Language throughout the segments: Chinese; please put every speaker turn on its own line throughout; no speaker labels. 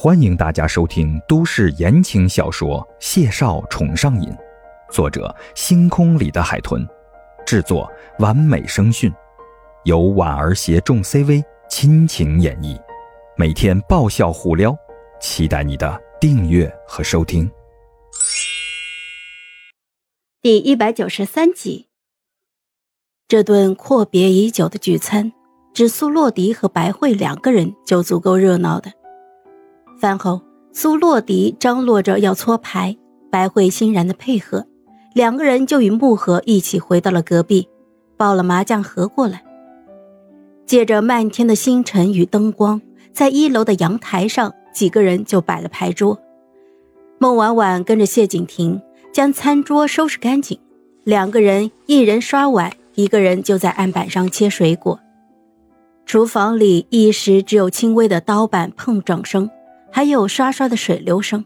欢迎大家收听都市言情小说《谢少宠上瘾》，作者：星空里的海豚，制作：完美声讯，由婉儿携众 CV 亲情演绎，每天爆笑互撩，期待你的订阅和收听。
第一百九十三集，这顿阔别已久的聚餐，只苏洛迪和白慧两个人就足够热闹的。饭后，苏洛迪张罗着要搓牌，白慧欣然的配合，两个人就与木盒一起回到了隔壁，抱了麻将盒过来。借着漫天的星辰与灯光，在一楼的阳台上，几个人就摆了牌桌。孟婉婉跟着谢景亭将餐桌收拾干净，两个人一人刷碗，一个人就在案板上切水果。厨房里一时只有轻微的刀板碰撞声。还有刷刷的水流声。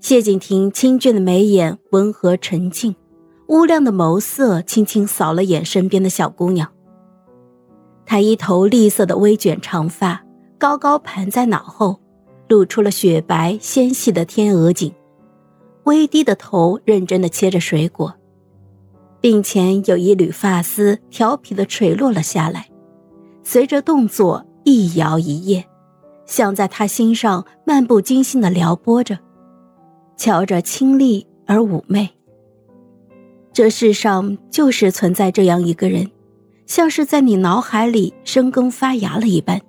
谢景亭清俊的眉眼温和沉静，乌亮的眸色轻轻扫了眼身边的小姑娘。她一头栗色的微卷长发高高盘在脑后，露出了雪白纤细的天鹅颈，微低的头认真的切着水果，鬓前有一缕发丝调皮的垂落了下来，随着动作一摇一曳。像在他心上漫不经心的撩拨着，瞧着清丽而妩媚。这世上就是存在这样一个人，像是在你脑海里生根发芽了一般。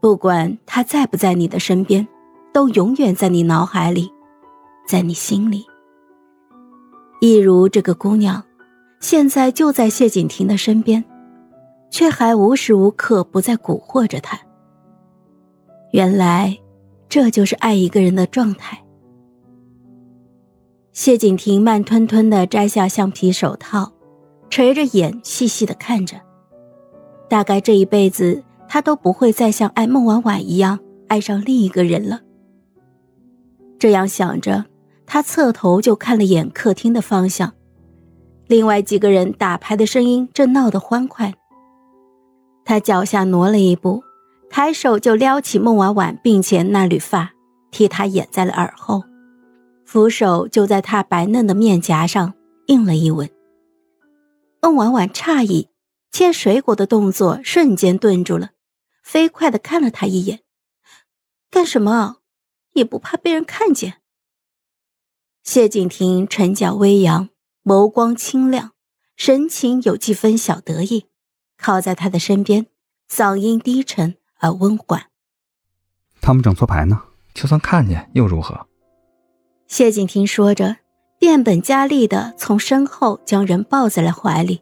不管他在不在你的身边，都永远在你脑海里，在你心里。一如这个姑娘，现在就在谢景亭的身边，却还无时无刻不在蛊惑着他。原来，这就是爱一个人的状态。谢景亭慢吞吞的摘下橡皮手套，垂着眼细细的看着。大概这一辈子，他都不会再像爱孟婉婉一样爱上另一个人了。这样想着，他侧头就看了眼客厅的方向，另外几个人打牌的声音正闹得欢快。他脚下挪了一步。抬手就撩起孟婉婉鬓前那缕发，替她掩在了耳后，扶手就在她白嫩的面颊上印了一吻。孟婉婉诧异，切水果的动作瞬间顿住了，飞快的看了他一眼：“干什么？也不怕被人看见？”谢景亭唇角微扬，眸光清亮，神情有几分小得意，靠在他的身边，嗓音低沉。而温缓。
他们整错牌呢，就算看见又如何？
谢景亭说着，变本加厉的从身后将人抱在了怀里。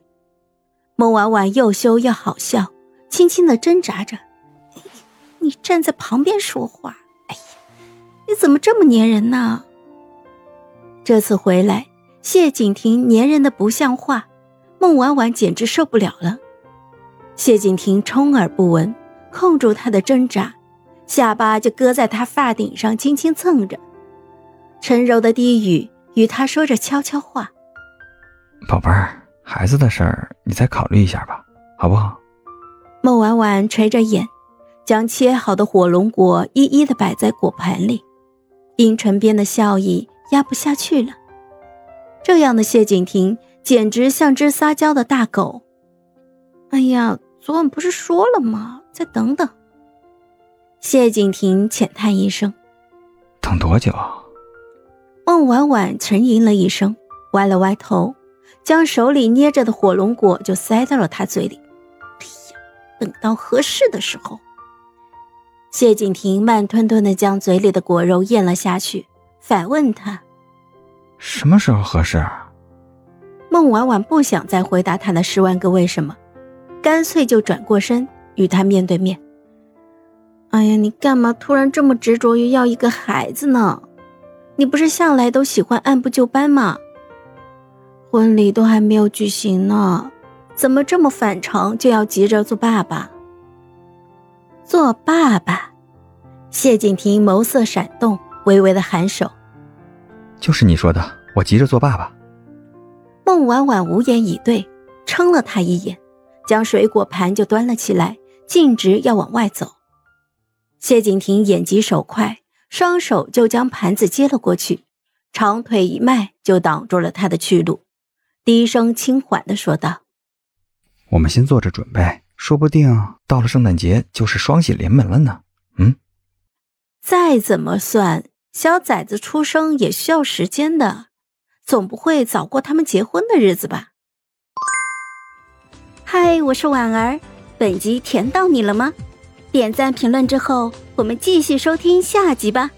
孟婉婉又羞又好笑，轻轻的挣扎着：“你站在旁边说话，哎呀，你怎么这么粘人呢？”这次回来，谢景亭粘人的不像话，孟婉婉简直受不了了。谢景亭充耳不闻。控住他的挣扎，下巴就搁在他发顶上轻轻蹭着，沉柔的低语与他说着悄悄话：“
宝贝儿，孩子的事儿你再考虑一下吧，好不好？”
孟婉婉垂着眼，将切好的火龙果一一的摆在果盘里，阴唇边的笑意压不下去了。这样的谢景亭简直像只撒娇的大狗。哎呀，昨晚不是说了吗？再等等。谢景亭浅叹一声：“
等多久？”
孟婉婉沉吟了一声，歪了歪头，将手里捏着的火龙果就塞到了他嘴里。哎呀，等到合适的时候。谢景亭慢吞吞的将嘴里的果肉咽了下去，反问他：“
什么时候合适？”
孟婉婉不想再回答他的十万个为什么，干脆就转过身。与他面对面。哎呀，你干嘛突然这么执着于要一个孩子呢？你不是向来都喜欢按部就班吗？婚礼都还没有举行呢，怎么这么反常就要急着做爸爸？做爸爸？谢景亭眸色闪动，微微的颔首。
就是你说的，我急着做爸爸。
孟婉婉无言以对，撑了他一眼，将水果盘就端了起来。径直要往外走，谢景亭眼疾手快，双手就将盘子接了过去，长腿一迈就挡住了他的去路，低声轻缓的说道：“
我们先做着准备，说不定到了圣诞节就是双喜临门了呢。”嗯，
再怎么算，小崽子出生也需要时间的，总不会早过他们结婚的日子吧？嗨，我是婉儿，本集甜到你了吗？点赞评论之后，我们继续收听下集吧。